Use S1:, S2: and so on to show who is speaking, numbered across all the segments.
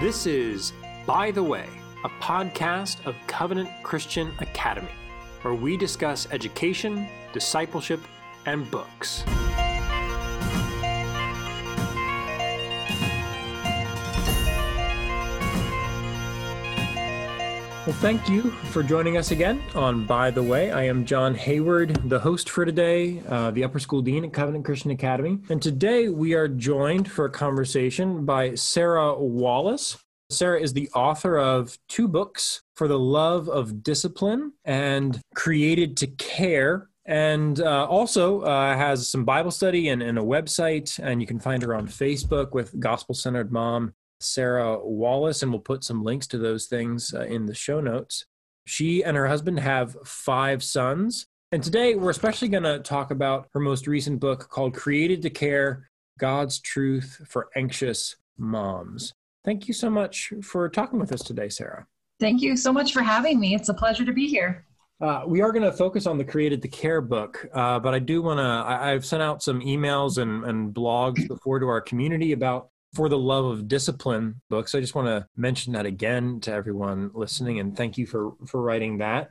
S1: This is By the Way, a podcast of Covenant Christian Academy, where we discuss education, discipleship, and books. Thank you for joining us again on By the Way. I am John Hayward, the host for today, uh, the Upper School Dean at Covenant Christian Academy. And today we are joined for a conversation by Sarah Wallace. Sarah is the author of two books, For the Love of Discipline and Created to Care. And uh, also uh, has some Bible study and, and a website, and you can find her on Facebook with Gospel Centered Mom Sarah Wallace, and we'll put some links to those things uh, in the show notes. She and her husband have five sons. And today we're especially going to talk about her most recent book called Created to Care God's Truth for Anxious Moms. Thank you so much for talking with us today, Sarah.
S2: Thank you so much for having me. It's a pleasure to be here.
S1: Uh, we are going to focus on the Created to Care book, uh, but I do want to. I've sent out some emails and, and blogs before to our community about for the Love of Discipline books. I just want to mention that again to everyone listening and thank you for, for writing that.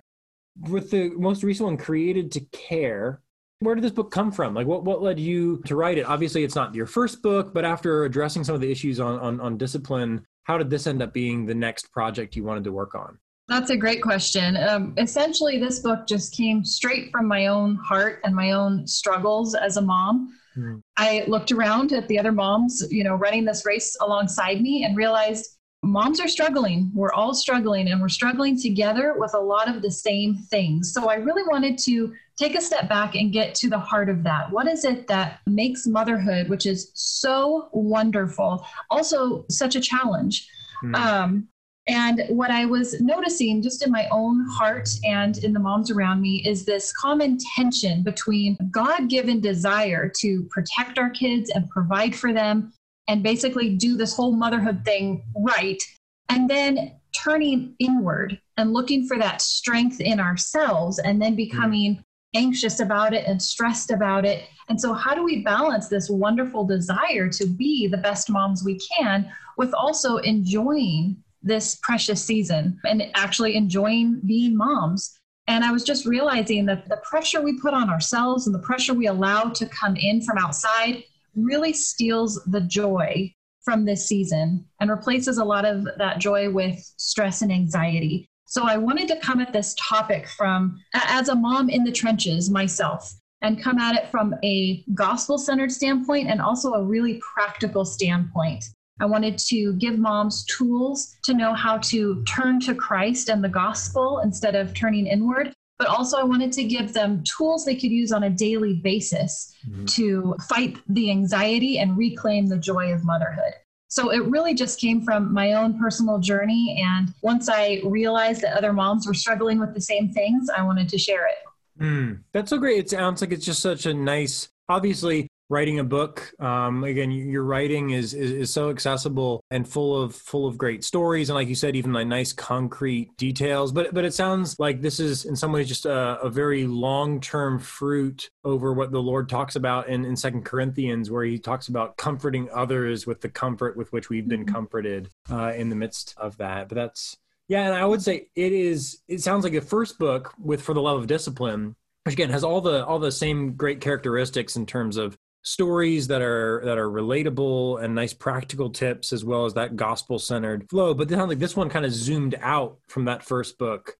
S1: With the most recent one, Created to Care, where did this book come from? Like what, what led you to write it? Obviously, it's not your first book, but after addressing some of the issues on, on, on discipline, how did this end up being the next project you wanted to work on?
S2: That's a great question. Um, essentially, this book just came straight from my own heart and my own struggles as a mom. Mm. I looked around at the other moms, you know, running this race alongside me and realized moms are struggling. We're all struggling and we're struggling together with a lot of the same things. So I really wanted to take a step back and get to the heart of that. What is it that makes motherhood, which is so wonderful, also such a challenge? Mm. Um, and what I was noticing just in my own heart and in the moms around me is this common tension between God given desire to protect our kids and provide for them and basically do this whole motherhood thing right. And then turning inward and looking for that strength in ourselves and then becoming anxious about it and stressed about it. And so, how do we balance this wonderful desire to be the best moms we can with also enjoying this precious season and actually enjoying being moms. And I was just realizing that the pressure we put on ourselves and the pressure we allow to come in from outside really steals the joy from this season and replaces a lot of that joy with stress and anxiety. So I wanted to come at this topic from as a mom in the trenches myself and come at it from a gospel centered standpoint and also a really practical standpoint. I wanted to give moms tools to know how to turn to Christ and the gospel instead of turning inward. But also, I wanted to give them tools they could use on a daily basis mm-hmm. to fight the anxiety and reclaim the joy of motherhood. So it really just came from my own personal journey. And once I realized that other moms were struggling with the same things, I wanted to share it.
S1: Mm, that's so great. It sounds like it's just such a nice, obviously, writing a book um, again your writing is, is, is so accessible and full of full of great stories and like you said even like nice concrete details but but it sounds like this is in some ways just a, a very long-term fruit over what the lord talks about in in second corinthians where he talks about comforting others with the comfort with which we've been mm-hmm. comforted uh, in the midst of that but that's yeah and i would say it is it sounds like the first book with for the love of discipline which again has all the all the same great characteristics in terms of stories that are that are relatable and nice practical tips as well as that gospel centered flow but then like this one kind of zoomed out from that first book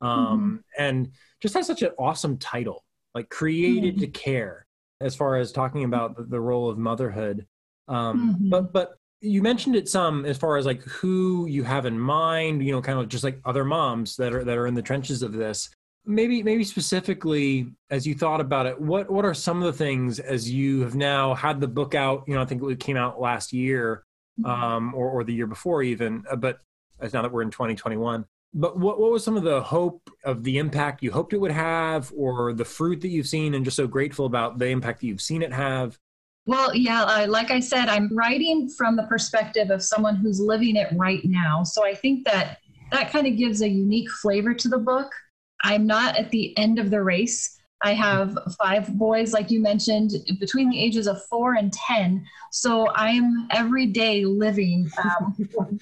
S1: um mm-hmm. and just has such an awesome title like created mm-hmm. to care as far as talking about the, the role of motherhood um mm-hmm. but but you mentioned it some as far as like who you have in mind you know kind of just like other moms that are that are in the trenches of this maybe maybe specifically as you thought about it what what are some of the things as you have now had the book out you know i think it came out last year mm-hmm. um or, or the year before even uh, but as now that we're in 2021 but what, what was some of the hope of the impact you hoped it would have or the fruit that you've seen and just so grateful about the impact that you've seen it have?
S2: Well yeah uh, like i said i'm writing from the perspective of someone who's living it right now. So i think that that kind of gives a unique flavor to the book I'm not at the end of the race. I have five boys, like you mentioned, between the ages of four and 10. So I'm every day living um,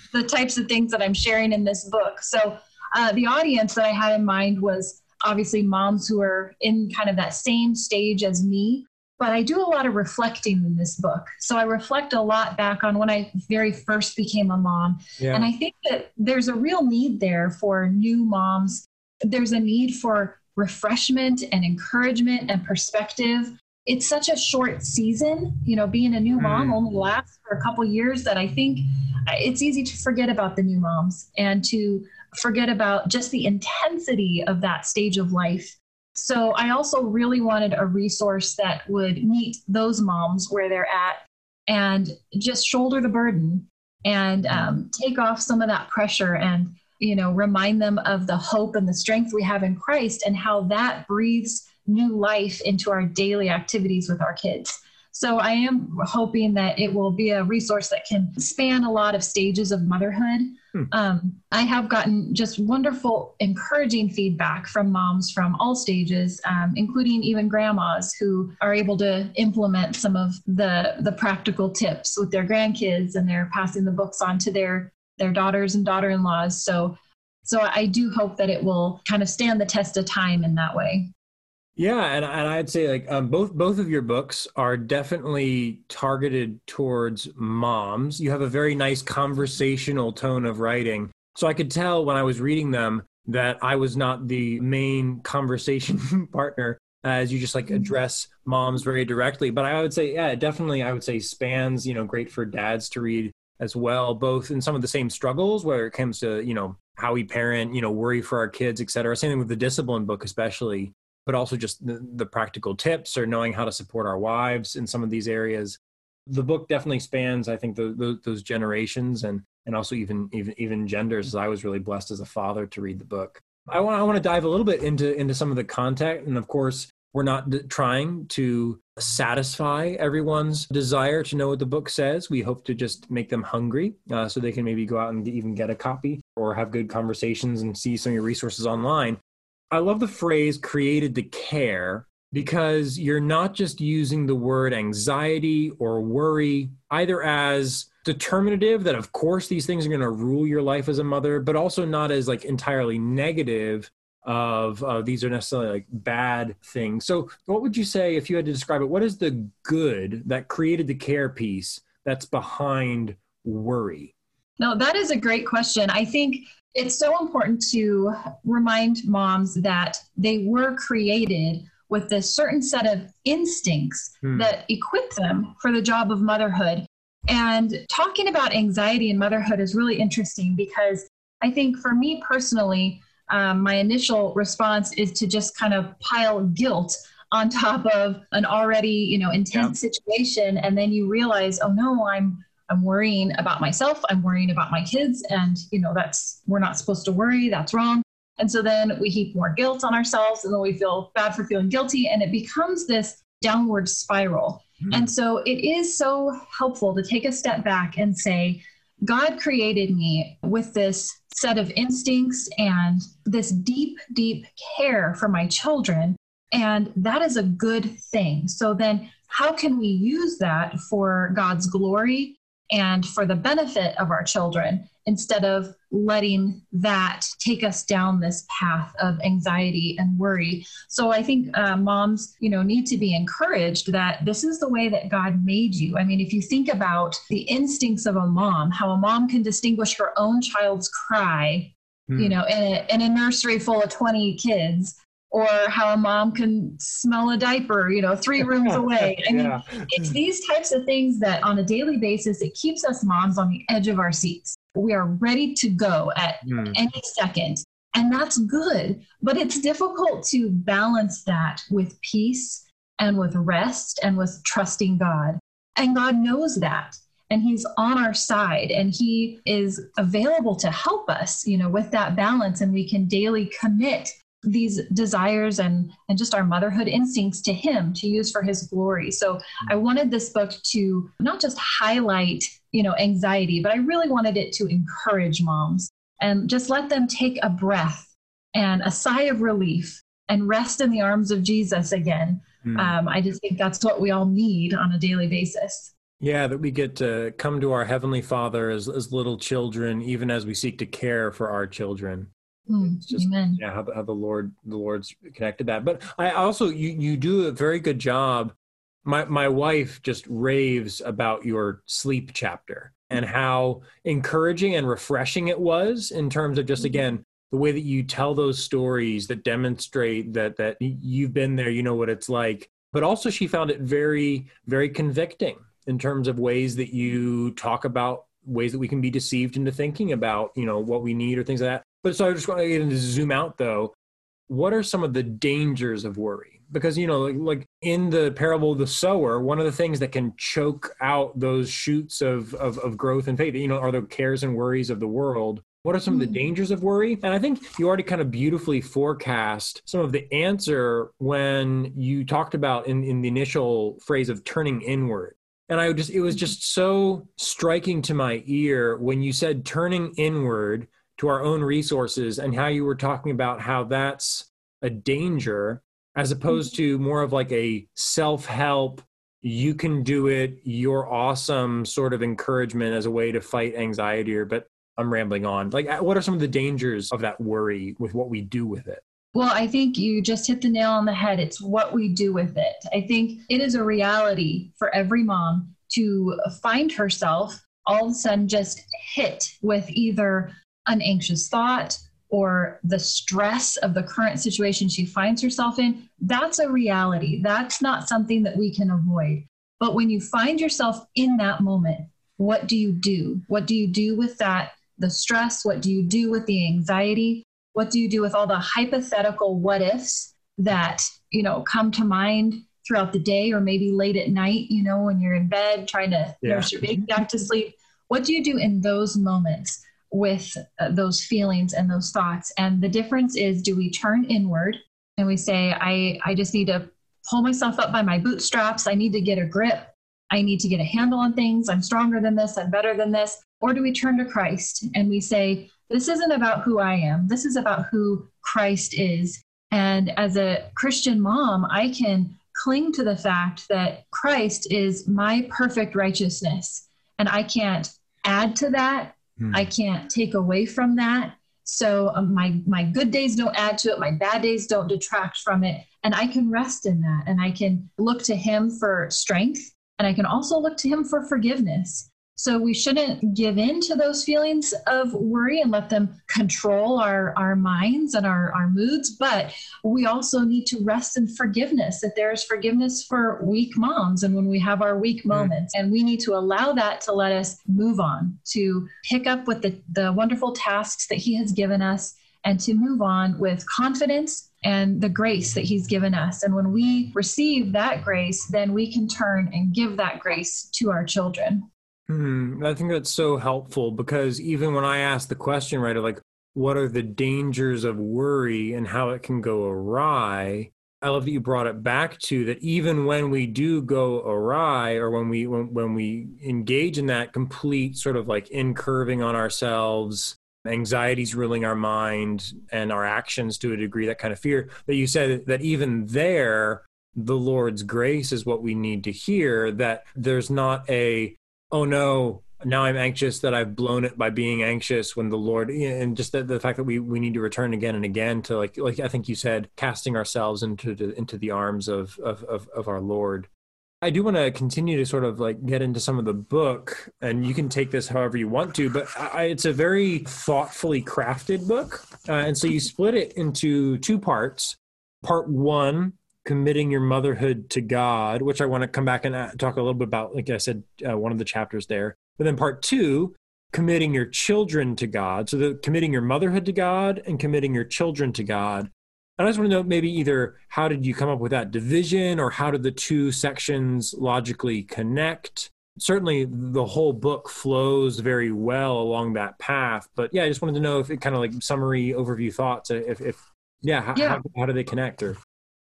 S2: the types of things that I'm sharing in this book. So uh, the audience that I had in mind was obviously moms who are in kind of that same stage as me. But I do a lot of reflecting in this book. So I reflect a lot back on when I very first became a mom. Yeah. And I think that there's a real need there for new moms. There's a need for refreshment and encouragement and perspective. It's such a short season, you know, being a new mm. mom only lasts for a couple years that I think it's easy to forget about the new moms and to forget about just the intensity of that stage of life. So I also really wanted a resource that would meet those moms where they're at and just shoulder the burden and um, take off some of that pressure and you know, remind them of the hope and the strength we have in Christ and how that breathes new life into our daily activities with our kids. So I am hoping that it will be a resource that can span a lot of stages of motherhood. Hmm. Um, I have gotten just wonderful, encouraging feedback from moms from all stages, um, including even grandmas who are able to implement some of the the practical tips with their grandkids, and they're passing the books on to their their daughters and daughter-in-laws. So so I do hope that it will kind of stand the test of time in that way.
S1: Yeah, and, and I'd say like um, both both of your books are definitely targeted towards moms. You have a very nice conversational tone of writing, so I could tell when I was reading them that I was not the main conversation partner as you just like mm-hmm. address moms very directly. But I would say, yeah, definitely, I would say spans. You know, great for dads to read as well, both in some of the same struggles where it comes to, you know, how we parent, you know, worry for our kids, et cetera. Same thing with the discipline book, especially, but also just the, the practical tips or knowing how to support our wives in some of these areas. The book definitely spans, I think, the, the, those generations and and also even even even genders. I was really blessed as a father to read the book. I want I want to dive a little bit into into some of the content, and of course, we're not d- trying to satisfy everyone's desire to know what the book says. We hope to just make them hungry uh, so they can maybe go out and even get a copy or have good conversations and see some of your resources online. I love the phrase created to care because you're not just using the word anxiety or worry either as determinative that of course these things are going to rule your life as a mother but also not as like entirely negative of uh, these are necessarily like bad things. So, what would you say if you had to describe it? What is the good that created the care piece that's behind worry?
S2: No, that is a great question. I think it's so important to remind moms that they were created with a certain set of instincts hmm. that equip them for the job of motherhood. And talking about anxiety and motherhood is really interesting because I think for me personally, um, my initial response is to just kind of pile guilt on top of an already you know intense yeah. situation. And then you realize oh no i'm i'm worrying about myself. I'm worrying about my kids. And you know that's we're not supposed to worry. That's wrong. And so then we heap more guilt on ourselves and then we feel bad for feeling guilty. And it becomes this downward spiral. Mm-hmm. and so it is so helpful to take a step back and say God created me with this set of instincts and this deep, deep care for my children. And that is a good thing. So then, how can we use that for God's glory and for the benefit of our children instead of letting that take us down this path of anxiety and worry so i think uh, moms you know need to be encouraged that this is the way that god made you i mean if you think about the instincts of a mom how a mom can distinguish her own child's cry you hmm. know in a, in a nursery full of 20 kids or how a mom can smell a diaper, you know, three rooms away. I mean, yeah. it's these types of things that on a daily basis, it keeps us moms on the edge of our seats. We are ready to go at mm. any second. And that's good. But it's difficult to balance that with peace and with rest and with trusting God. And God knows that. And he's on our side and he is available to help us, you know, with that balance. And we can daily commit these desires and and just our motherhood instincts to him to use for his glory so i wanted this book to not just highlight you know anxiety but i really wanted it to encourage moms and just let them take a breath and a sigh of relief and rest in the arms of Jesus again. Mm. Um, I just think that's what we all need on a daily basis.
S1: Yeah, that we get to come to our Heavenly Father as, as little children, even as we seek to care for our children.
S2: Mm, it's just amen.
S1: yeah, how, how the Lord the Lord's connected that. But I also you you do a very good job. My my wife just raves about your sleep chapter and how encouraging and refreshing it was in terms of just mm-hmm. again the way that you tell those stories that demonstrate that that you've been there, you know what it's like. But also she found it very very convicting in terms of ways that you talk about ways that we can be deceived into thinking about you know what we need or things like that but so i just want to get into zoom out though. What are some of the dangers of worry? Because you know like, like, in the parable of the sower one of the things that can choke out those shoots of, of, of growth and faith you know are the cares and worries of the world. What are some of the mm. dangers of worry? And i think you already kind of beautifully forecast some of the answer when you talked about in, in the initial phrase of turning inward. And I just it was just so striking to my ear when you said turning inward to our own resources and how you were talking about how that's a danger as opposed mm-hmm. to more of like a self-help you can do it you're awesome sort of encouragement as a way to fight anxiety or but i'm rambling on like uh, what are some of the dangers of that worry with what we do with it
S2: well, I think you just hit the nail on the head. It's what we do with it. I think it is a reality for every mom to find herself all of a sudden just hit with either an anxious thought or the stress of the current situation she finds herself in. That's a reality. That's not something that we can avoid. But when you find yourself in that moment, what do you do? What do you do with that? The stress? What do you do with the anxiety? What do you do with all the hypothetical what ifs that, you know, come to mind throughout the day or maybe late at night, you know, when you're in bed trying to yeah. nurse your baby back to sleep? What do you do in those moments with uh, those feelings and those thoughts? And the difference is do we turn inward and we say, I, I just need to pull myself up by my bootstraps. I need to get a grip. I need to get a handle on things. I'm stronger than this. I'm better than this. Or do we turn to Christ and we say, this isn't about who I am. This is about who Christ is. And as a Christian mom, I can cling to the fact that Christ is my perfect righteousness. And I can't add to that. Hmm. I can't take away from that. So um, my my good days don't add to it. My bad days don't detract from it. And I can rest in that. And I can look to him for strength. And I can also look to him for forgiveness. So we shouldn't give in to those feelings of worry and let them control our, our minds and our, our moods. But we also need to rest in forgiveness, that there's forgiveness for weak moms and when we have our weak mm. moments. And we need to allow that to let us move on, to pick up with the, the wonderful tasks that He has given us and to move on with confidence and the grace that he's given us. And when we receive that grace, then we can turn and give that grace to our children.
S1: Hmm, I think that's so helpful because even when I ask the question, right, of like, what are the dangers of worry and how it can go awry? I love that you brought it back to that even when we do go awry or when we when, when we engage in that complete sort of like incurving on ourselves, anxieties ruling our mind and our actions to a degree, that kind of fear, that you said that even there, the Lord's grace is what we need to hear, that there's not a oh no, now I'm anxious that I've blown it by being anxious when the Lord and just the, the fact that we we need to return again and again to like like I think you said casting ourselves into the, into the arms of, of of of our Lord. I do want to continue to sort of like get into some of the book, and you can take this however you want to, but I, it's a very thoughtfully crafted book. Uh, and so you split it into two parts. Part one committing your motherhood to God, which I want to come back and uh, talk a little bit about. Like I said, uh, one of the chapters there. But then part two, committing your children to God. So the committing your motherhood to God and committing your children to God. And I just want to know maybe either how did you come up with that division or how did the two sections logically connect? Certainly the whole book flows very well along that path. But yeah, I just wanted to know if it kind of like summary overview thoughts, if, if yeah, how, yeah. How, how do they connect or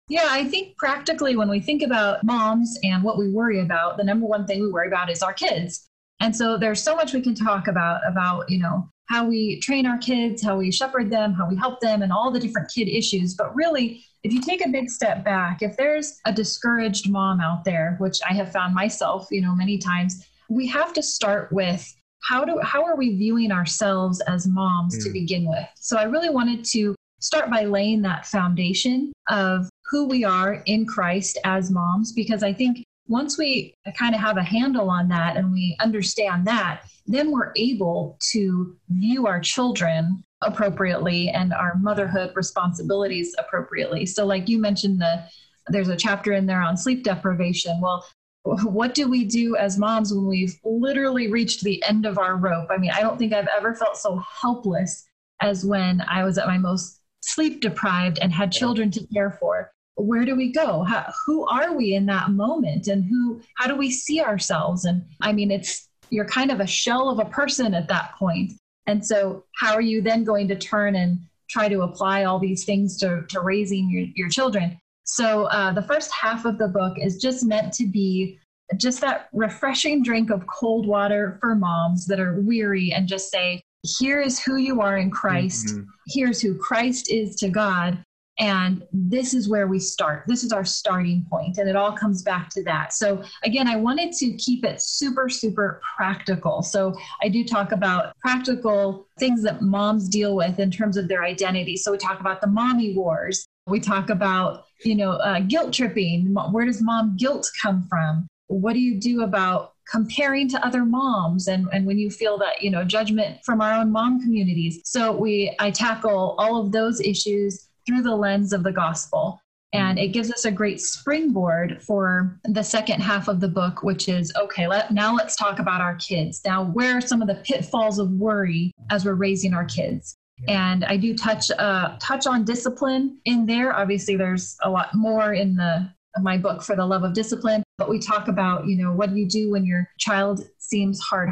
S2: yeah, I think practically when we think about moms and what we worry about, the number one thing we worry about is our kids. And so there's so much we can talk about about, you know, how we train our kids, how we shepherd them, how we help them, and all the different kid issues. But really, if you take a big step back, if there's a discouraged mom out there, which I have found myself, you know, many times, we have to start with how do how are we viewing ourselves as moms mm. to begin with? So I really wanted to start by laying that foundation of who we are in Christ as moms because I think once we kind of have a handle on that and we understand that, then we're able to view our children appropriately and our motherhood responsibilities appropriately. So, like you mentioned, the there's a chapter in there on sleep deprivation. Well, what do we do as moms when we've literally reached the end of our rope? I mean, I don't think I've ever felt so helpless as when I was at my most sleep deprived and had children to care for where do we go? How, who are we in that moment? And who how do we see ourselves? And i mean it's you're kind of a shell of a person at that point. And so how are you then going to turn and try to apply all these things to, to raising your, your children? So uh, the first half of the book is just meant to be just that refreshing drink of cold water for moms that are weary and just say here is who you are in christ. Mm-hmm. here's who christ is to god and this is where we start. This is our starting point, and it all comes back to that. So, again, I wanted to keep it super, super practical. So, I do talk about practical things that moms deal with in terms of their identity. So, we talk about the mommy wars. We talk about, you know, uh, guilt tripping. Where does mom guilt come from? What do you do about comparing to other moms and, and when you feel that you know judgment from our own mom communities so we i tackle all of those issues through the lens of the gospel. And it gives us a great springboard for the second half of the book, which is okay, let, now let's talk about our kids. Now, where are some of the pitfalls of worry as we're raising our kids? And I do touch uh, touch on discipline in there. Obviously, there's a lot more in the my book for the love of discipline, but we talk about you know what do you do when your child seems hard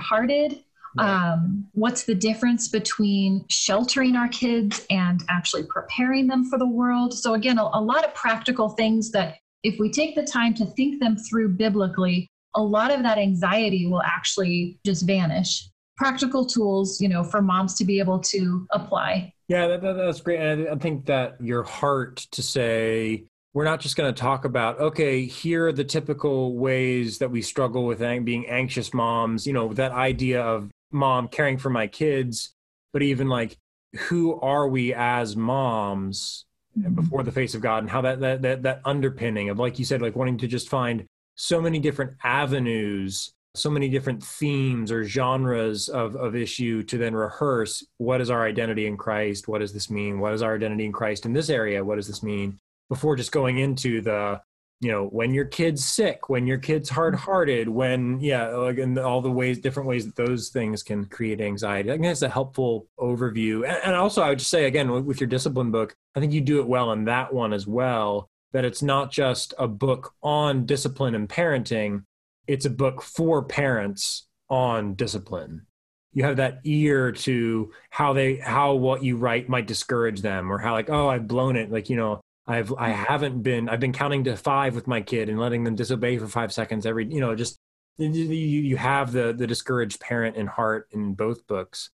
S2: um, what's the difference between sheltering our kids and actually preparing them for the world? So, again, a, a lot of practical things that if we take the time to think them through biblically, a lot of that anxiety will actually just vanish. Practical tools, you know, for moms to be able to apply.
S1: Yeah, that, that, that's great. And I think that your heart to say, we're not just going to talk about okay here are the typical ways that we struggle with being anxious moms you know that idea of mom caring for my kids but even like who are we as moms mm-hmm. before the face of god and how that, that that that underpinning of like you said like wanting to just find so many different avenues so many different themes or genres of, of issue to then rehearse what is our identity in christ what does this mean what is our identity in christ in this area what does this mean before just going into the you know when your kid's sick when your kid's mm-hmm. hard-hearted when yeah like in all the ways different ways that those things can create anxiety. I think that's a helpful overview. And, and also i would just say again with your discipline book i think you do it well in that one as well that it's not just a book on discipline and parenting it's a book for parents on discipline. You have that ear to how they how what you write might discourage them or how like oh i've blown it like you know I've I mm. haven't been I've been counting to five with my kid and letting them disobey for five seconds every you know just you, you have the the discouraged parent in heart in both books.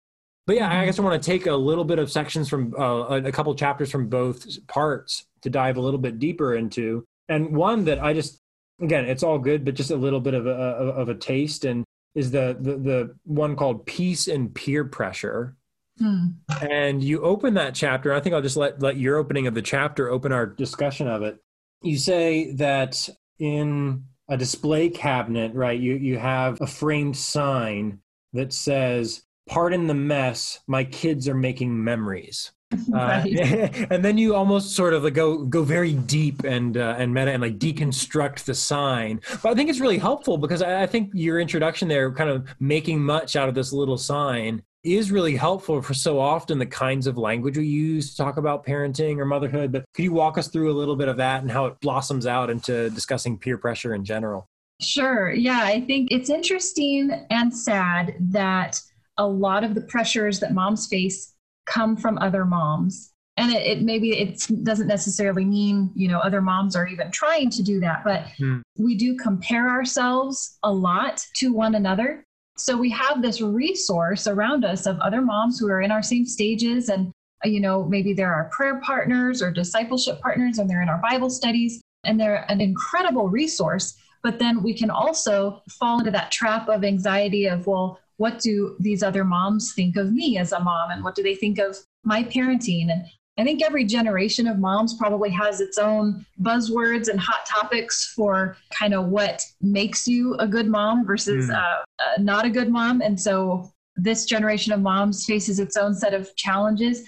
S1: But yeah, I mm-hmm. guess I want to take a little bit of sections from uh, a couple chapters from both parts to dive a little bit deeper into. And one that I just again, it's all good, but just a little bit of a of a taste and is the the, the one called peace and peer pressure Hmm. And you open that chapter. I think I'll just let, let your opening of the chapter open our discussion of it. You say that in a display cabinet, right, you, you have a framed sign that says, Pardon the mess, my kids are making memories. Uh, and then you almost sort of like go go very deep and uh, and meta and like deconstruct the sign. But I think it's really helpful because I, I think your introduction there, kind of making much out of this little sign, is really helpful for so often the kinds of language we use to talk about parenting or motherhood. But could you walk us through a little bit of that and how it blossoms out into discussing peer pressure in general?
S2: Sure. Yeah, I think it's interesting and sad that a lot of the pressures that moms face come from other moms. And it, it maybe it doesn't necessarily mean, you know, other moms are even trying to do that, but hmm. we do compare ourselves a lot to one another So we have this resource around us of other moms who are in our same stages and uh, you know maybe they're our prayer partners or discipleship partners and they're in our Bible studies and they're an incredible resource. But then we can also fall into that trap of anxiety of well what do these other moms think of me as a mom and what do they think of my parenting? And I think every generation of moms probably has its own buzzwords and hot topics for kind of what makes you a good mom versus mm. uh, uh, not a good mom. And so this generation of moms faces its own set of challenges.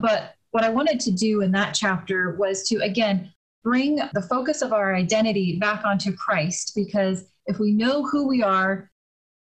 S2: But what I wanted to do in that chapter was to, again, bring the focus of our identity back onto Christ, because if we know who we are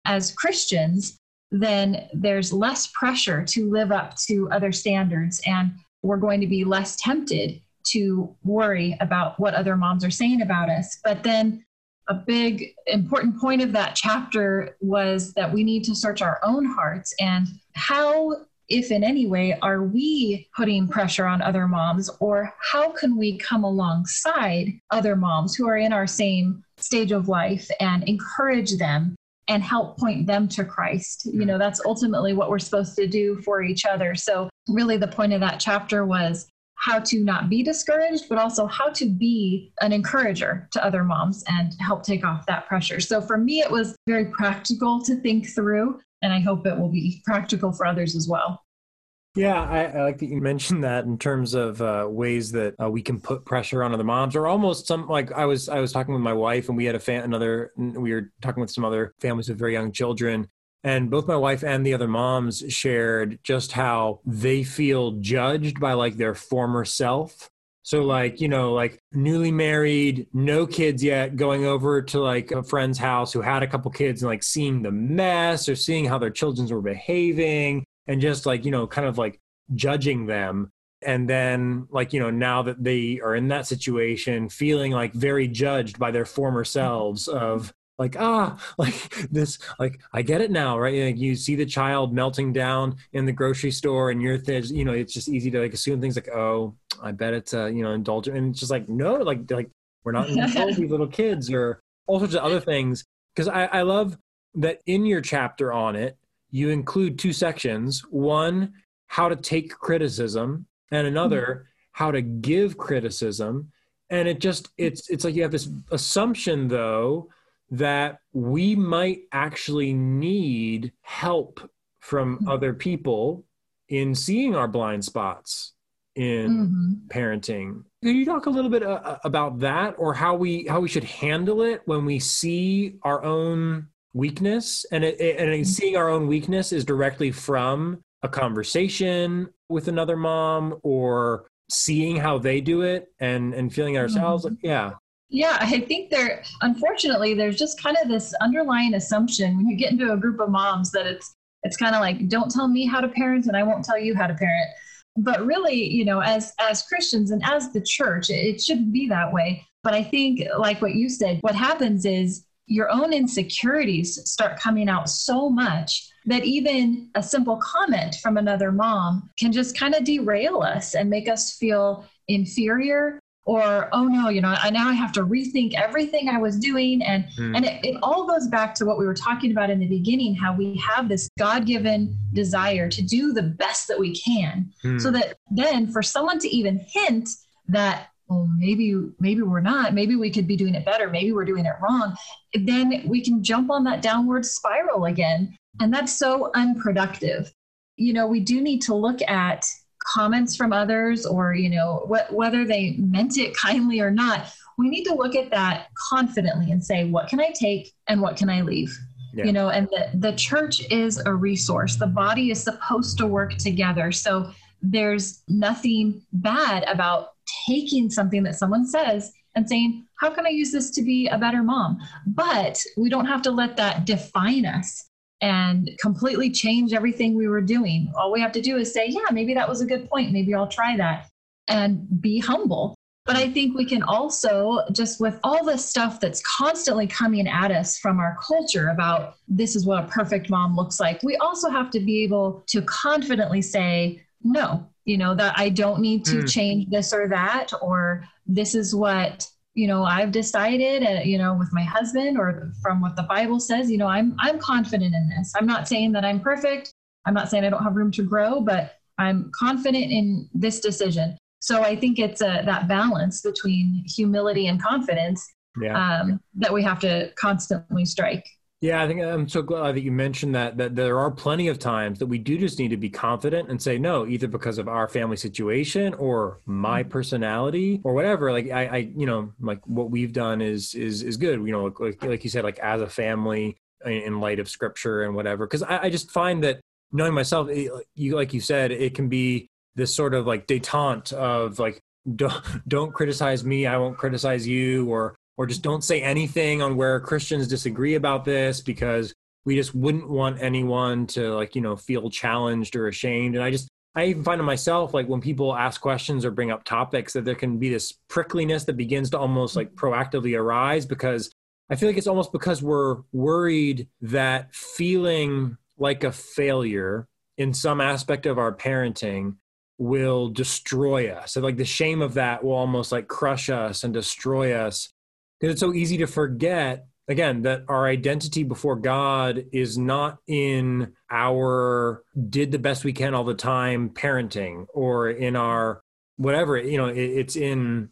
S2: as Christians, then there's less pressure to live up to other standards. And we're going to be less tempted to worry about what other moms are saying about us. But then a big important point of that chapter was that we need to search our own hearts and how if in any way are we putting pressure on other moms or how can we come alongside other moms who are in our same stage of life and encourage them and help point them to Christ. You hmm. know, that's ultimately what we're supposed to do for each other. So, really, the point of that chapter was how to not be discouraged, but also how to be an encourager to other moms and help take off that pressure. So, for me, it was very practical to think through, and I hope it will be practical for others as well.
S1: Yeah, I, I, like that you mentioned that in terms of uh, ways that uh, we can put pressure on other moms, or almost some like I was I was talking with my wife, and we had a fan another we were talking with some other families with very young children, and both my wife and the other moms shared just how they feel judged by like their former self. So like, you know, like newly married, no kids yet, going over to like a friend's house who had a couple kids and like seeing the mess or seeing how their children were behaving and just like you know kind of like judging them and then like you know now that they are in that situation feeling like very judged by their former selves of like ah like this like i get it now right like you see the child melting down in the grocery store and you're th- you know it's just easy to like assume things like oh i bet it's uh you know indulgent and it's just like no like like we're not in control these little kids or all sorts of other things because I, I love that in your chapter on it you include two sections one, how to take criticism, and another, mm-hmm. how to give criticism. And it just, it's, it's like you have this assumption, though, that we might actually need help from mm-hmm. other people in seeing our blind spots in mm-hmm. parenting. Can you talk a little bit uh, about that or how we how we should handle it when we see our own weakness and it, it, and mm-hmm. seeing our own weakness is directly from a conversation with another mom or seeing how they do it and and feeling ourselves mm-hmm. yeah
S2: yeah i think there unfortunately there's just kind of this underlying assumption when you get into a group of moms that it's it's kind of like don't tell me how to parent and i won't tell you how to parent. But really you know as as christians and as the church it shouldn't be that way. But i think like what you said what happens is your own insecurities start coming out so much that even a simple comment from another mom can just kind of derail us and make us feel inferior or oh no you know i now i have to rethink everything i was doing and mm. and it, it all goes back to what we were talking about in the beginning how we have this god-given desire to do the best that we can mm. so that then for someone to even hint that well maybe maybe we're not maybe we could be doing it better maybe we're doing it wrong then we can jump on that downward spiral again and that's so unproductive you know we do need to look at comments from others or you know wh- whether they meant it kindly or not we need to look at that confidently and say what can i take and what can i leave yeah. you know and the, the church is a resource the body is supposed to work together so there's nothing bad about taking something that someone says and saying, How can I use this to be a better mom? But we don't have to let that define us and completely change everything we were doing. All we have to do is say, Yeah, maybe that was a good point. Maybe I'll try that and be humble. But I think we can also, just with all the stuff that's constantly coming at us from our culture about this is what a perfect mom looks like, we also have to be able to confidently say, no, you know, that I don't need to mm. change this or that, or this is what you know i've decided uh, you know with my husband or from what the bible says you know i'm i'm confident in this. I'm not saying that i'm perfect. I'm not saying i don't have room to grow but i'm confident in this decision. So i think it's a, that balance between humility and confidence yeah. um, that we have to constantly strike
S1: yeah, I think I'm so glad that you mentioned that that there are plenty of times that we do just need to be confident and say no, either because of our family situation or my mm-hmm. personality or whatever. Like I, I you know, like what we've done is is is good. You know, like like you said, like as a family in light of scripture and whatever. Because I, I just find that knowing myself, it, you like you said, it can be this sort of like detente of like don't don't criticize me, I won't criticize you, or or just don't say anything on where Christians disagree about this because we just wouldn't want anyone to like, you know, feel challenged or ashamed. And I just, I even find in myself, like when people ask questions or bring up topics, that there can be this prickliness that begins to almost like mm-hmm. proactively arise because I feel like it's almost because we're worried that feeling like a failure in some aspect of our parenting will destroy us. So like the shame of that will almost like crush us and destroy us because it's so easy to forget again that our identity before god is not in our did the best we can all the time parenting or in our whatever you know it's in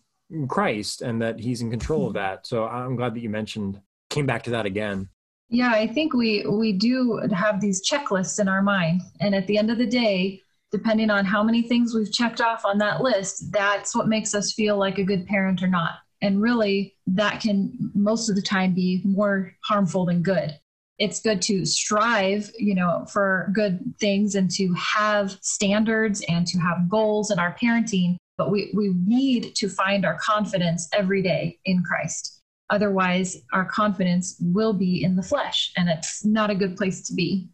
S1: christ and that he's in control of hmm. that. So i'm glad that you mentioned came back to that again.
S2: Yeah i think we we do have these checklists in our mind. And at the end of the day depending on how many things we've checked off on that list that's what makes us feel like a good parent or not and really, that can most of the time be more harmful than good. It's good to strive, you know, for good things and to have standards and to have goals in our parenting. But we, we need to find our confidence every day in Christ. Otherwise, our confidence will be in the flesh, and it's not a good place to be.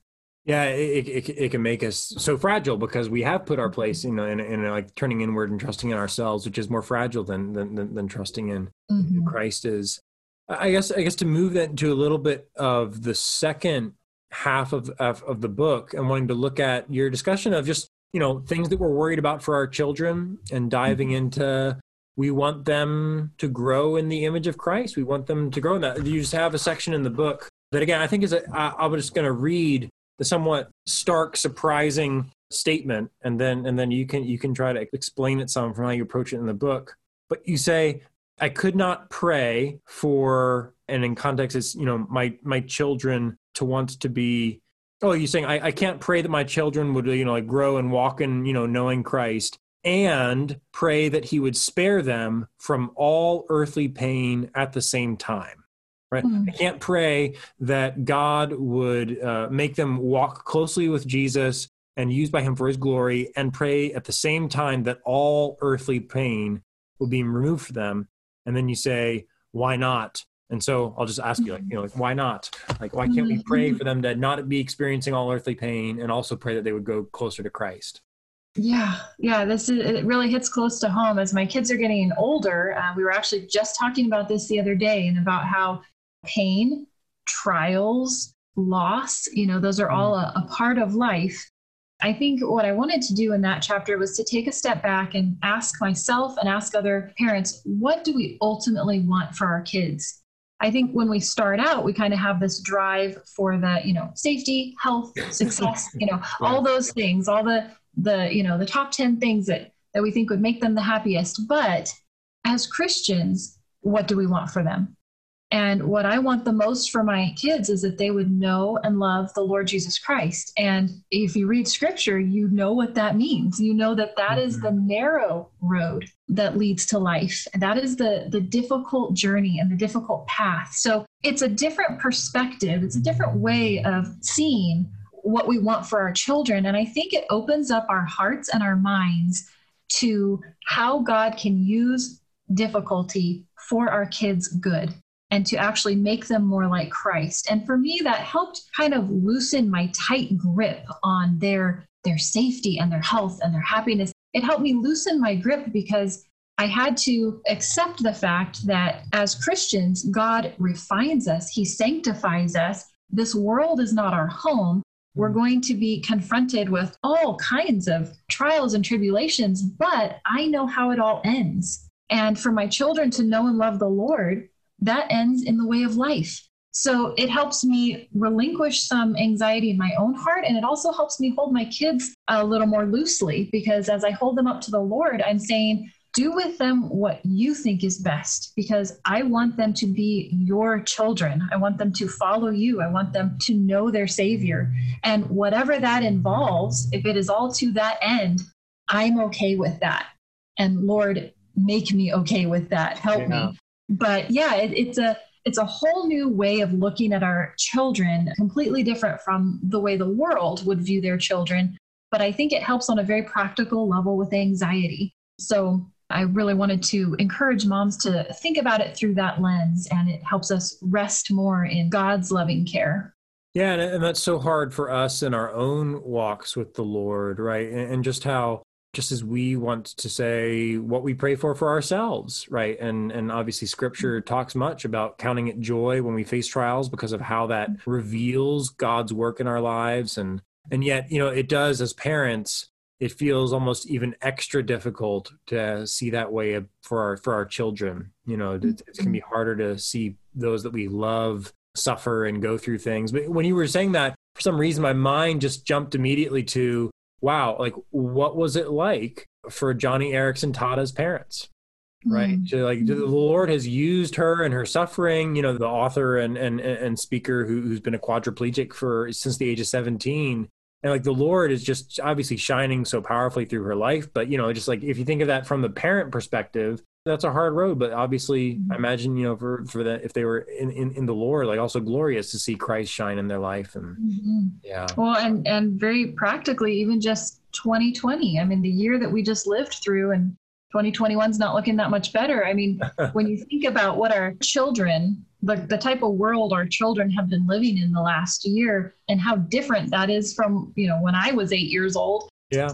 S1: Yeah, it, it, it can make us so fragile because we have put our place, you know, in, in like turning inward and trusting in ourselves, which is more fragile than than, than, than trusting in mm-hmm. Christ is. I guess I guess to move that into a little bit of the second half of, of of the book and wanting to look at your discussion of just you know things that we're worried about for our children and diving mm-hmm. into we want them to grow in the image of Christ. We want them to grow in that. You just have a section in the book that again I think is a, I, I'm just going to read the somewhat stark, surprising statement, and then and then you can you can try to explain it some from how you approach it in the book. But you say, I could not pray for, and in context, it's you know my my children to want to be. Oh, you're saying I, I can't pray that my children would you know like grow and walk in you know knowing Christ, and pray that He would spare them from all earthly pain at the same time right? Mm-hmm. I can't pray that God would uh, make them walk closely with Jesus and used by him for his glory and pray at the same time that all earthly pain will be removed for them. And then you say, why not? And so I'll just ask you, like, you know, like, why not? Like, why can't we pray for them to not be experiencing all earthly pain and also pray that they would go closer to Christ?
S2: Yeah, yeah, this is it really hits close to home as my kids are getting older. Uh, we were actually just talking about this the other day and about how pain, trials, loss, you know, those are all a, a part of life. I think what I wanted to do in that chapter was to take a step back and ask myself and ask other parents, what do we ultimately want for our kids? I think when we start out, we kind of have this drive for the, you know, safety, health, success, you know, all those things, all the the, you know, the top 10 things that that we think would make them the happiest. But as Christians, what do we want for them? And what I want the most for my kids is that they would know and love the Lord Jesus Christ. And if you read scripture, you know what that means. You know that that mm-hmm. is the narrow road that leads to life. And that is the, the difficult journey and the difficult path. So it's a different perspective, it's a different way of seeing what we want for our children. And I think it opens up our hearts and our minds to how God can use difficulty for our kids' good and to actually make them more like Christ. And for me, that helped kind of loosen my tight grip on their their safety and their health and their happiness. It helped me loosen my grip because I had to accept the fact that as Christians, God refines us, He sanctifies us. This world is not our home. We're mm. going to be confronted with all kinds of trials and tribulations, but I know how it all ends. And for my children to know and love the Lord, that ends in the way of life. So it helps me relinquish some anxiety in my own heart. And it also helps me hold my kids a little more loosely because as I hold them up to the Lord, I'm saying, do with them what you think is best because I want them to be your children. I want them to follow you. I want them to know their Savior. And whatever that involves, if it is all to that end, I'm okay with that. And Lord, make me okay with that. Help me. But yeah, it, it's a it's a whole new way of looking at our children, completely different from the way the world would view their children. But I think it helps on a very practical level with anxiety. So I really wanted to encourage moms to think about it through that lens, and it helps us rest more in God's loving care.
S1: Yeah, and, that's so hard for us in our own walks with the Lord, right? And, just how, just as we want to say what we pray for for ourselves, right? And and obviously, Scripture mm-hmm. talks much about counting it joy when we face trials because of how that mm-hmm. reveals God's work in our lives, and and yet, you know, it does as parents it feels almost even extra difficult to see that way for our for our children. You know it, it can be mm-hmm. harder to see those that we love suffer and go through things. But when you were saying that for some reason my mind just jumped immediately to wow like what was it like for Joni Eareckson Tada's parents? Right? Mm-hmm. so like the lord has used her and her suffering you know the author and and and speaker who, who's been a quadriplegic for since the age of 17 and like the lord is just obviously shining so powerfully through her life but you know just like if you think of that from the parent perspective that's a hard road but obviously mm-hmm. i imagine you know for for that if they were in, in in the lord like also glorious to see christ shine in their life and mm-hmm. yeah
S2: well and and very practically even just 2020 i mean the year that we just lived through and 2021 is not looking that much better i mean when you think about what our children the, the type of world our children have been living in the last year and how different that is from you know when i was eight years old.
S1: Yeah.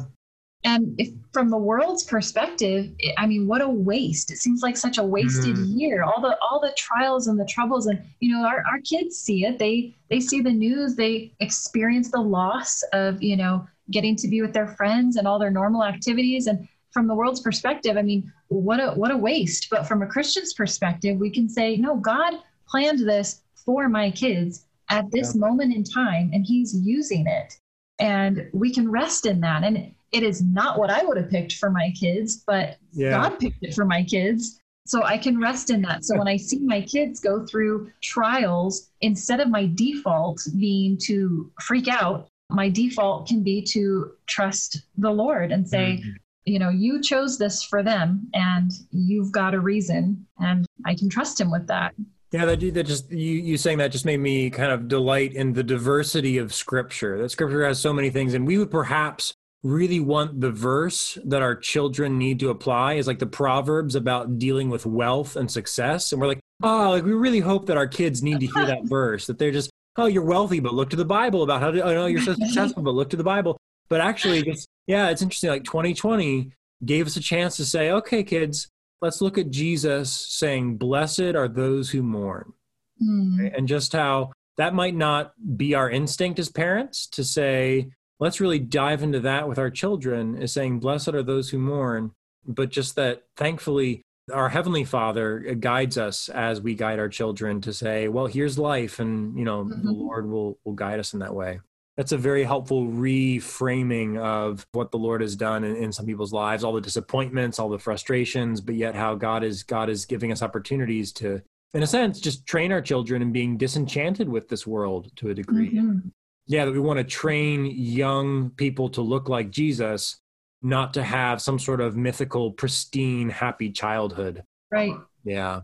S2: And if from the world's perspective i mean what a waste. It seems like such a wasted mm-hmm. year. All the all the trials and the troubles and you know our, our kids see it. They they see the news. They experience the loss of you know getting to be with their friends and all their normal activities. And from the world's perspective i mean what a what a waste. But from a christian's perspective we can say no god planned this for my kids at this yeah. moment in time and he's using it and we can rest in that and it is not what i would have picked for my kids but yeah. god picked it for my kids so i can rest in that so when i see my kids go through trials instead of my default being to freak out my default can be to trust the lord and say mm-hmm. you know you chose this for them and you've got a reason and i can trust him with that
S1: yeah, that, that just you you saying that just made me kind of delight in the diversity of Scripture. That Scripture has so many things, and we would perhaps really want the verse that our children need to apply is like the proverbs about dealing with wealth and success, and we're like, oh, like we really hope that our kids need to hear that verse. That they're just, oh, you're wealthy, but look to the Bible about how to. Oh no, you're so successful, but look to the Bible. But actually, just yeah, it's interesting. Like 2020 gave us a chance to say, okay, kids, let's look at Jesus saying, Blessed are those who mourn. Mm. And just how that might not be our instinct as parents to say, let's really dive into that with our children, is saying, Blessed are those who mourn. But just that thankfully, our heavenly father guides us as we guide our children to say well here's life and you know mm-hmm. the lord will will guide us in that way that's a very helpful reframing of what the Lord has done in, in, some people's lives, all the disappointments, all the frustrations, but yet how God is God is giving us opportunities to, in a sense, just train our children in being disenchanted with this world to a degree. Mm-hmm. Yeah, that we want to train young people to look like Jesus, not to have some sort of mythical, pristine, happy childhood.
S2: Right.
S1: Yeah.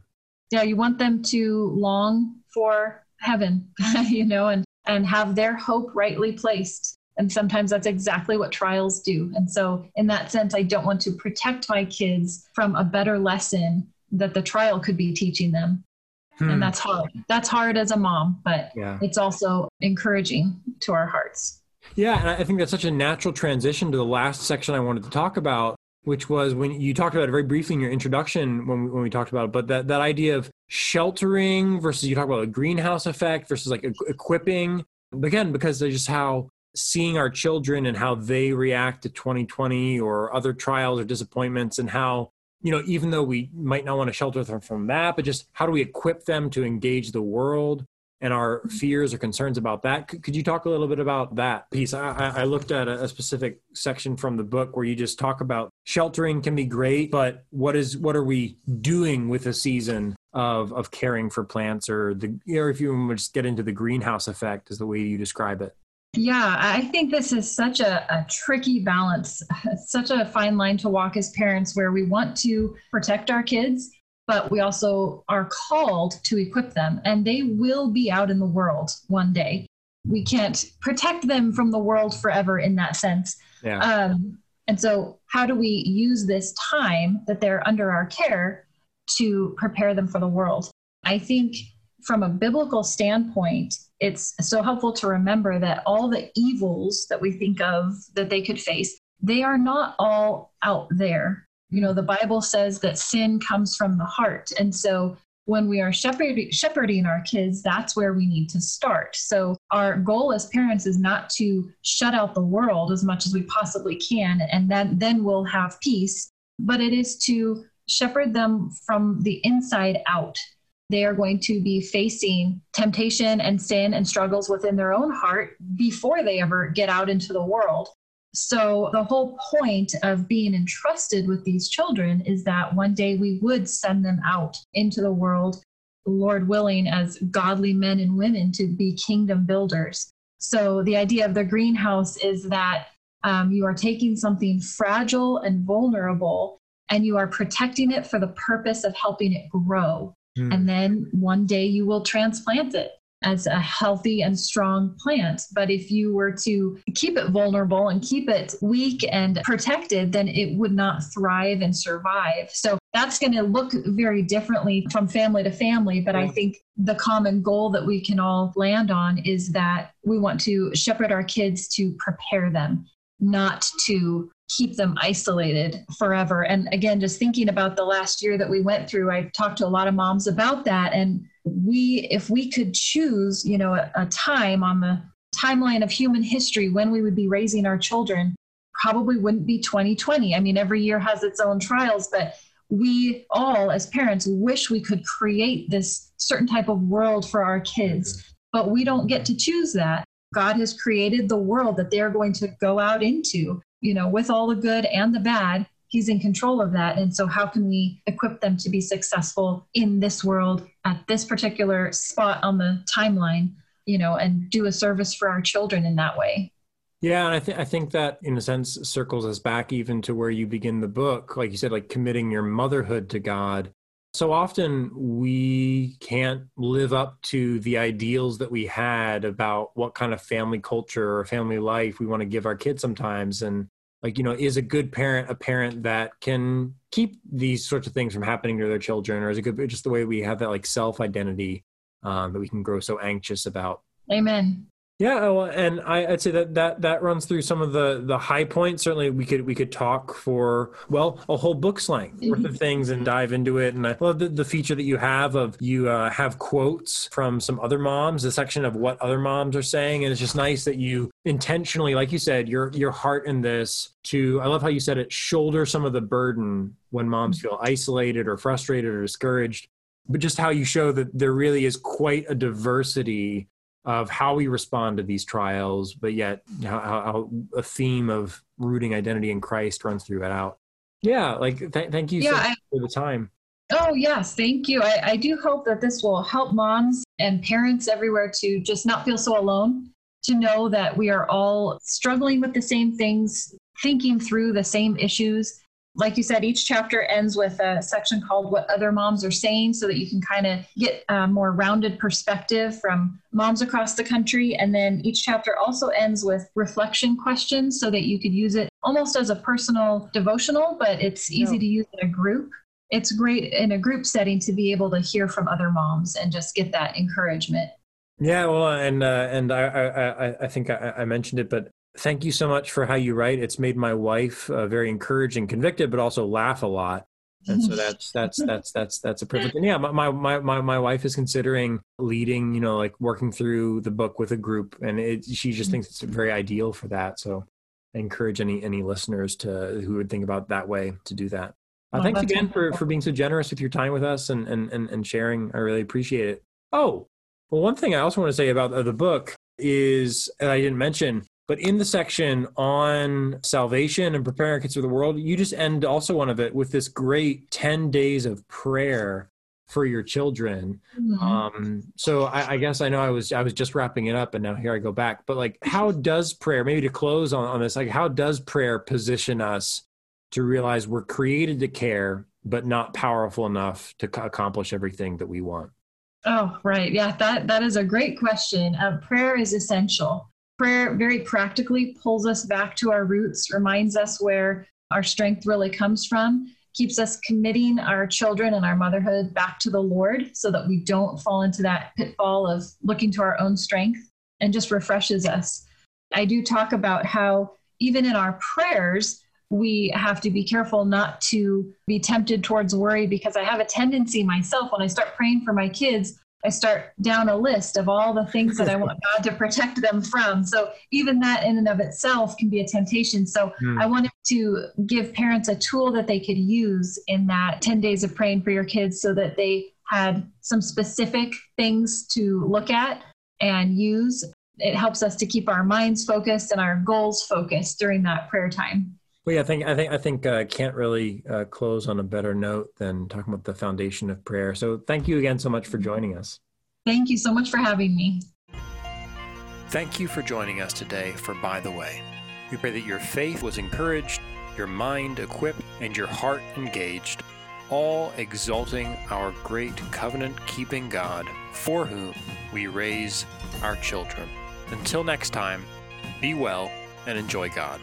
S2: Yeah, you want them to long for heaven, you know, and and have their hope rightly placed. And sometimes that's exactly what trials do. And so, in that sense, I don't want to protect my kids from a better lesson that the trial could be teaching them. Hmm. And that's hard. That's hard as a mom, but yeah. it's also encouraging to our hearts.
S1: Yeah. And I think that's such a natural transition to the last section I wanted to talk about, which was when you talked about it very briefly in your introduction when we, when we talked about it, but that, that idea of sheltering versus you talk about a greenhouse effect versus like equipping. Again, because of just how seeing our children and how they react to 2020 or other trials or disappointments and how you know, even though we might not want to shelter them from that, but just how do we equip them to engage the world and our fears or concerns about that? Could, could you talk a little bit about that piece? I, I looked at a, a, specific section from the book where you just talk about sheltering can be great, but what is what are we doing with a season of of caring for plants, or the or if you just get into the greenhouse effect, is the way you describe it.
S2: Yeah, I think this is such a, a, tricky balance, such a fine line to walk as parents where we want to protect our kids, but we also are called to equip them, and they will be out in the world one day. We can't protect them from the world forever in that sense. Yeah. Um, and so, how do we use this time that they're under our care to prepare them for the world? I think from a biblical standpoint, it's so helpful to remember that all the evils that we think of that they could face, they are not all out there. You know, the Bible says that sin comes from the heart. And so when we are shepherding, shepherding our kids, that's where we need to start. So our goal as parents is not to shut out the world as much as we possibly can, and then, then we'll have peace, but it is to shepherd them from the inside out they are going to be facing temptation and sin and struggles within their own heart before they ever get out into the world. So, the whole point of being entrusted with these children is that one day we would send them out into the world, Lord willing, as godly men and women to be kingdom builders. So, the idea of the greenhouse is that um, you are taking something fragile and vulnerable and you are protecting it for the purpose of helping it grow. Mm. And then one day you will transplant it as a healthy and strong plant. But if you were to keep it vulnerable and keep it weak and protected, then it would not thrive and survive. So that's going to look very differently from family to family. But I think the common goal that we can all land on is that we want to shepherd our kids to prepare them, not to keep them isolated forever. And again, just thinking about the last year that we went through, I've talked to a lot of moms about that. And we, if we could choose, you know, a, a time on the timeline of human history when we would be raising our children, probably wouldn't be 2020. I mean, every year has its own trials, but we all as parents wish we could create this certain type of world for our kids, mm-hmm. but we don't get to choose that. God has created the world that they're going to go out into you know, with all the good and the bad, he's in control of that. And so, how can we equip them to be successful in this world at this particular spot on the timeline, you know, and do a service for our children in that way?
S1: Yeah, and I think I think that in a sense circles us back even to where you begin the book, like you said, like committing your motherhood to God. So often we can't live up to the ideals that we had about what kind of family culture or family life we want to give our kids sometimes. And like, you know, is a good parent a parent that can keep these sorts of things from happening to their children? Or is it good just the way we have that like self identity um, that we can grow so anxious about?
S2: Amen.
S1: Yeah, and I, would say that, that that runs through some of the the high points. Certainly, we could we could talk for well a whole book's length worth of things and dive into it. And I love the, the feature that you have of you uh, have quotes from some other moms, the section of what other moms are saying, and it's just nice that you intentionally, like you said, your your heart in this to. I love how you said it. Shoulder some of the burden when moms feel isolated or frustrated or discouraged but just how you show that there really is quite a diversity of how we respond to these trials, but yet how, how a theme of rooting identity in Christ runs through it out. Yeah, like th- thank you yeah, so I, for the time.
S2: Oh yes, thank you. I, I do hope that this will help moms and parents everywhere to just not feel so alone, to know that we are all struggling with the same things, thinking through the same issues, like you said, each chapter ends with a section called What Other Moms Are Saying so that you can kind of get a more rounded perspective from moms across the country. And then each chapter also ends with reflection questions so that you could use it almost as a personal devotional, but it's easy to use in a group. It's great in a group setting to be able to hear from other moms and just get that encouragement.
S1: Yeah, well, and uh, and I, I I think I, I mentioned it, but Thank you so much for how you write. It's made my wife uh, very encouraged and convicted, but also laugh a lot. And so that's that's that's that's that's a privilege. And yeah, my my my my wife is considering leading, you know, like working through the book with a group, and it, she just thinks it's very ideal for that. So, I encourage any any listeners to who would think about that way to do that. Uh, thanks again for, for being so generous with your time with us and, and, and, and sharing. I really appreciate it. Oh, well, one thing I also want to say about the book is, I didn't mention, but in the section on salvation and preparing kids for the world, you just end also one of it with this great 10 days of prayer for your children. Mm-hmm. Um, so I, I, guess I know I was I was just wrapping it up and now here I go back. But like how does prayer, maybe to close on, on this, like how does prayer position us to realize we're created to care, but not powerful enough to accomplish everything that we want?
S2: Oh, right. Yeah, that, that is a great question. Uh, prayer is essential. Prayer very practically pulls us back to our roots, reminds us where our strength really comes from, keeps us committing our children and our motherhood back to the Lord so that we don't fall into that pitfall of looking to our own strength and just refreshes us. I do talk about how even in our prayers, we have to be careful not to be tempted towards worry because I have a tendency myself when I start praying for my kids, I start down a list of all the things that I want God to protect them from. So even that in and of itself can be a temptation. So mm. I wanted to give parents a tool that they could use in that 10 days of praying for your kids so that they had some specific things to look at and use. It helps us to keep our minds focused and our goals focused during that prayer time.
S1: Well, yeah, I think I think I think uh, can't really uh, close on a better note than talking about the foundation of prayer. So, thank you again so much for joining us.
S2: Thank you so much for having me.
S1: Thank you for joining us today for By the Way. We pray that your faith was encouraged, your mind equipped, and your heart engaged, all exalting our great covenant keeping God, for whom we raise our children. Until next time, be well and enjoy God.